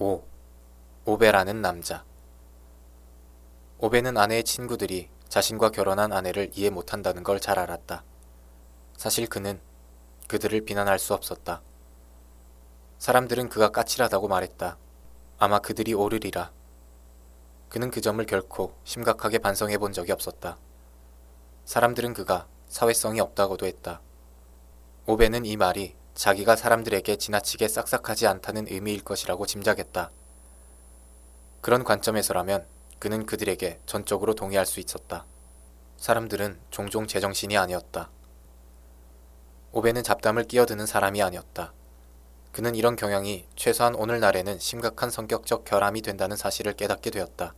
5. 오베라는 남자. 오베는 아내의 친구들이 자신과 결혼한 아내를 이해 못한다는 걸 잘 알았다. 사실 그는 그들을 비난할 수 없었다. 사람들은 그가 까칠하다고 말했다. 아마 그들이 오르리라. 그는 그 점을 결코 심각하게 반성해 본 적이 없었다. 사람들은 그가 사회성이 없다고도 했다. 오베는 이 말이 자기가 사람들에게 지나치게 싹싹하지 않다는 의미일 것이라고 짐작했다. 그런 관점에서라면 그는 그들에게 전적으로 동의할 수 있었다. 사람들은 종종 제정신이 아니었다. 오베는 잡담을 끼어드는 사람이 아니었다. 그는 이런 경향이 최소한 오늘날에는 심각한 성격적 결함이 된다는 사실을 깨닫게 되었다.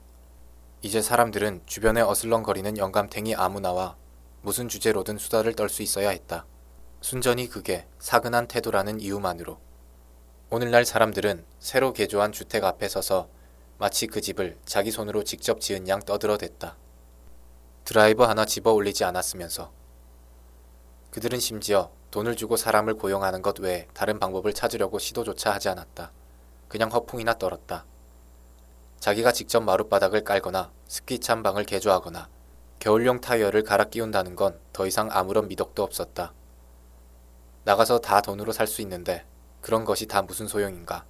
이제 사람들은 주변에 어슬렁거리는 영감탱이 아무나와 무슨 주제로든 수다를 떨 수 있어야 했다. 순전히 그게 사근한 태도라는 이유만으로. 오늘날 사람들은 새로 개조한 주택 앞에 서서 마치 그 집을 자기 손으로 직접 지은 양 떠들어댔다. 드라이버 하나 집어 올리지 않았으면서. 그들은 심지어 돈을 주고 사람을 고용하는 것 외에 다른 방법을 찾으려고 시도조차 하지 않았다. 그냥 허풍이나 떨었다. 자기가 직접 마룻바닥을 깔거나 스키 찬방을 개조하거나 겨울용 타이어를 갈아 끼운다는 건 더 이상 아무런 미덕도 없었다. 나가서 다 돈으로 살 수 있는데 그런 것이 다 무슨 소용인가?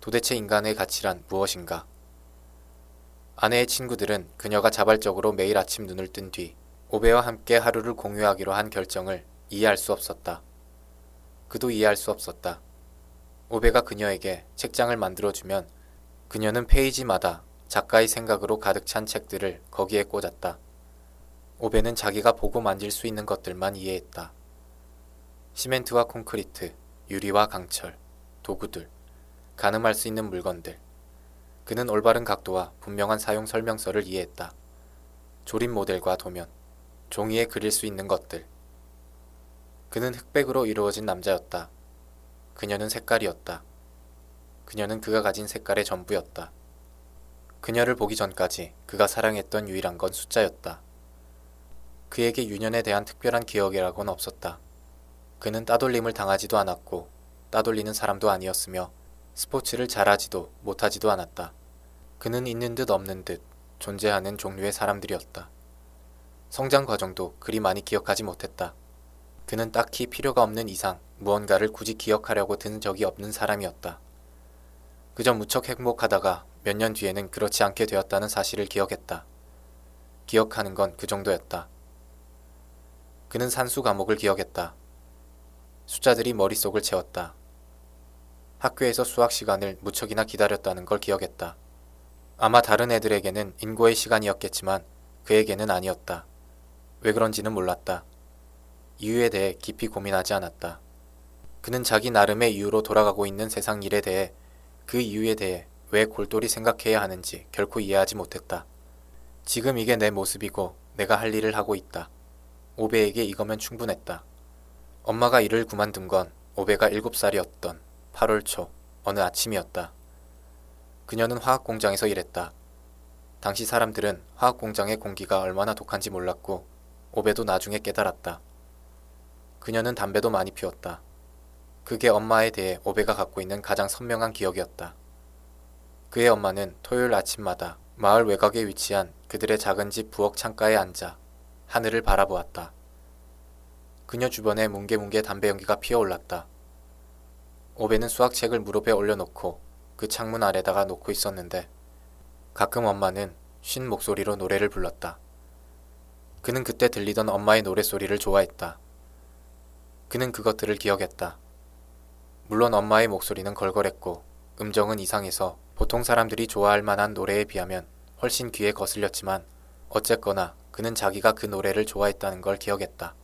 도대체 인간의 가치란 무엇인가? 아내의 친구들은 그녀가 자발적으로 매일 아침 눈을 뜬 뒤 오베와 함께 하루를 공유하기로 한 결정을 이해할 수 없었다. 그도 이해할 수 없었다. 오베가 그녀에게 책장을 만들어주면 그녀는 페이지마다 작가의 생각으로 가득 찬 책들을 거기에 꽂았다. 오베는 자기가 보고 만질 수 있는 것들만 이해했다. 시멘트와 콘크리트, 유리와 강철, 도구들, 가늠할 수 있는 물건들. 그는 올바른 각도와 분명한 사용 설명서를 이해했다. 조립 모델과 도면, 종이에 그릴 수 있는 것들. 그는 흑백으로 이루어진 남자였다. 그녀는 색깔이었다. 그녀는 그가 가진 색깔의 전부였다. 그녀를 보기 전까지 그가 사랑했던 유일한 건 숫자였다. 그에게 유년에 대한 특별한 기억이라고는 없었다. 그는 따돌림을 당하지도 않았고 따돌리는 사람도 아니었으며 스포츠를 잘하지도 못하지도 않았다. 그는 있는 듯 없는 듯 존재하는 종류의 사람들이었다. 성장 과정도 그리 많이 기억하지 못했다. 그는 딱히 필요가 없는 이상 무언가를 굳이 기억하려고 든 적이 없는 사람이었다. 그저 무척 행복하다가 몇 년 뒤에는 그렇지 않게 되었다는 사실을 기억했다. 기억하는 건 그 정도였다. 그는 산수 과목을 기억했다. 숫자들이 머릿속을 채웠다. 학교에서 수학 시간을 무척이나 기다렸다는 걸 기억했다. 아마 다른 애들에게는 인고의 시간이었겠지만 그에게는 아니었다. 왜 그런지는 몰랐다. 이유에 대해 깊이 고민하지 않았다. 그는 자기 나름의 이유로 돌아가고 있는 세상 일에 대해 그 이유에 대해 왜 골똘히 생각해야 하는지 결코 이해하지 못했다. 지금 이게 내 모습이고 내가 할 일을 하고 있다. 오베에게 이거면 충분했다. 엄마가 일을 그만둔 건 오베가 7살이었던 8월 초 어느 아침이었다. 그녀는 화학 공장에서 일했다. 당시 사람들은 화학 공장의 공기가 얼마나 독한지 몰랐고 오베도 나중에 깨달았다. 그녀는 담배도 많이 피웠다. 그게 엄마에 대해 오베가 갖고 있는 가장 선명한 기억이었다. 그의 엄마는 토요일 아침마다 마을 외곽에 위치한 그들의 작은 집 부엌 창가에 앉아 하늘을 바라보았다. 그녀 주변에 뭉게뭉게 담배 연기가 피어올랐다. 오베는 수학책을 무릎에 올려놓고 그 창문 아래다가 놓고 있었는데 가끔 엄마는 쉰 목소리로 노래를 불렀다. 그는 그때 들리던 엄마의 노랫소리를 좋아했다. 그는 그것들을 기억했다. 물론 엄마의 목소리는 걸걸했고 음정은 이상해서 보통 사람들이 좋아할 만한 노래에 비하면 훨씬 귀에 거슬렸지만 어쨌거나 그는 자기가 그 노래를 좋아했다는 걸 기억했다.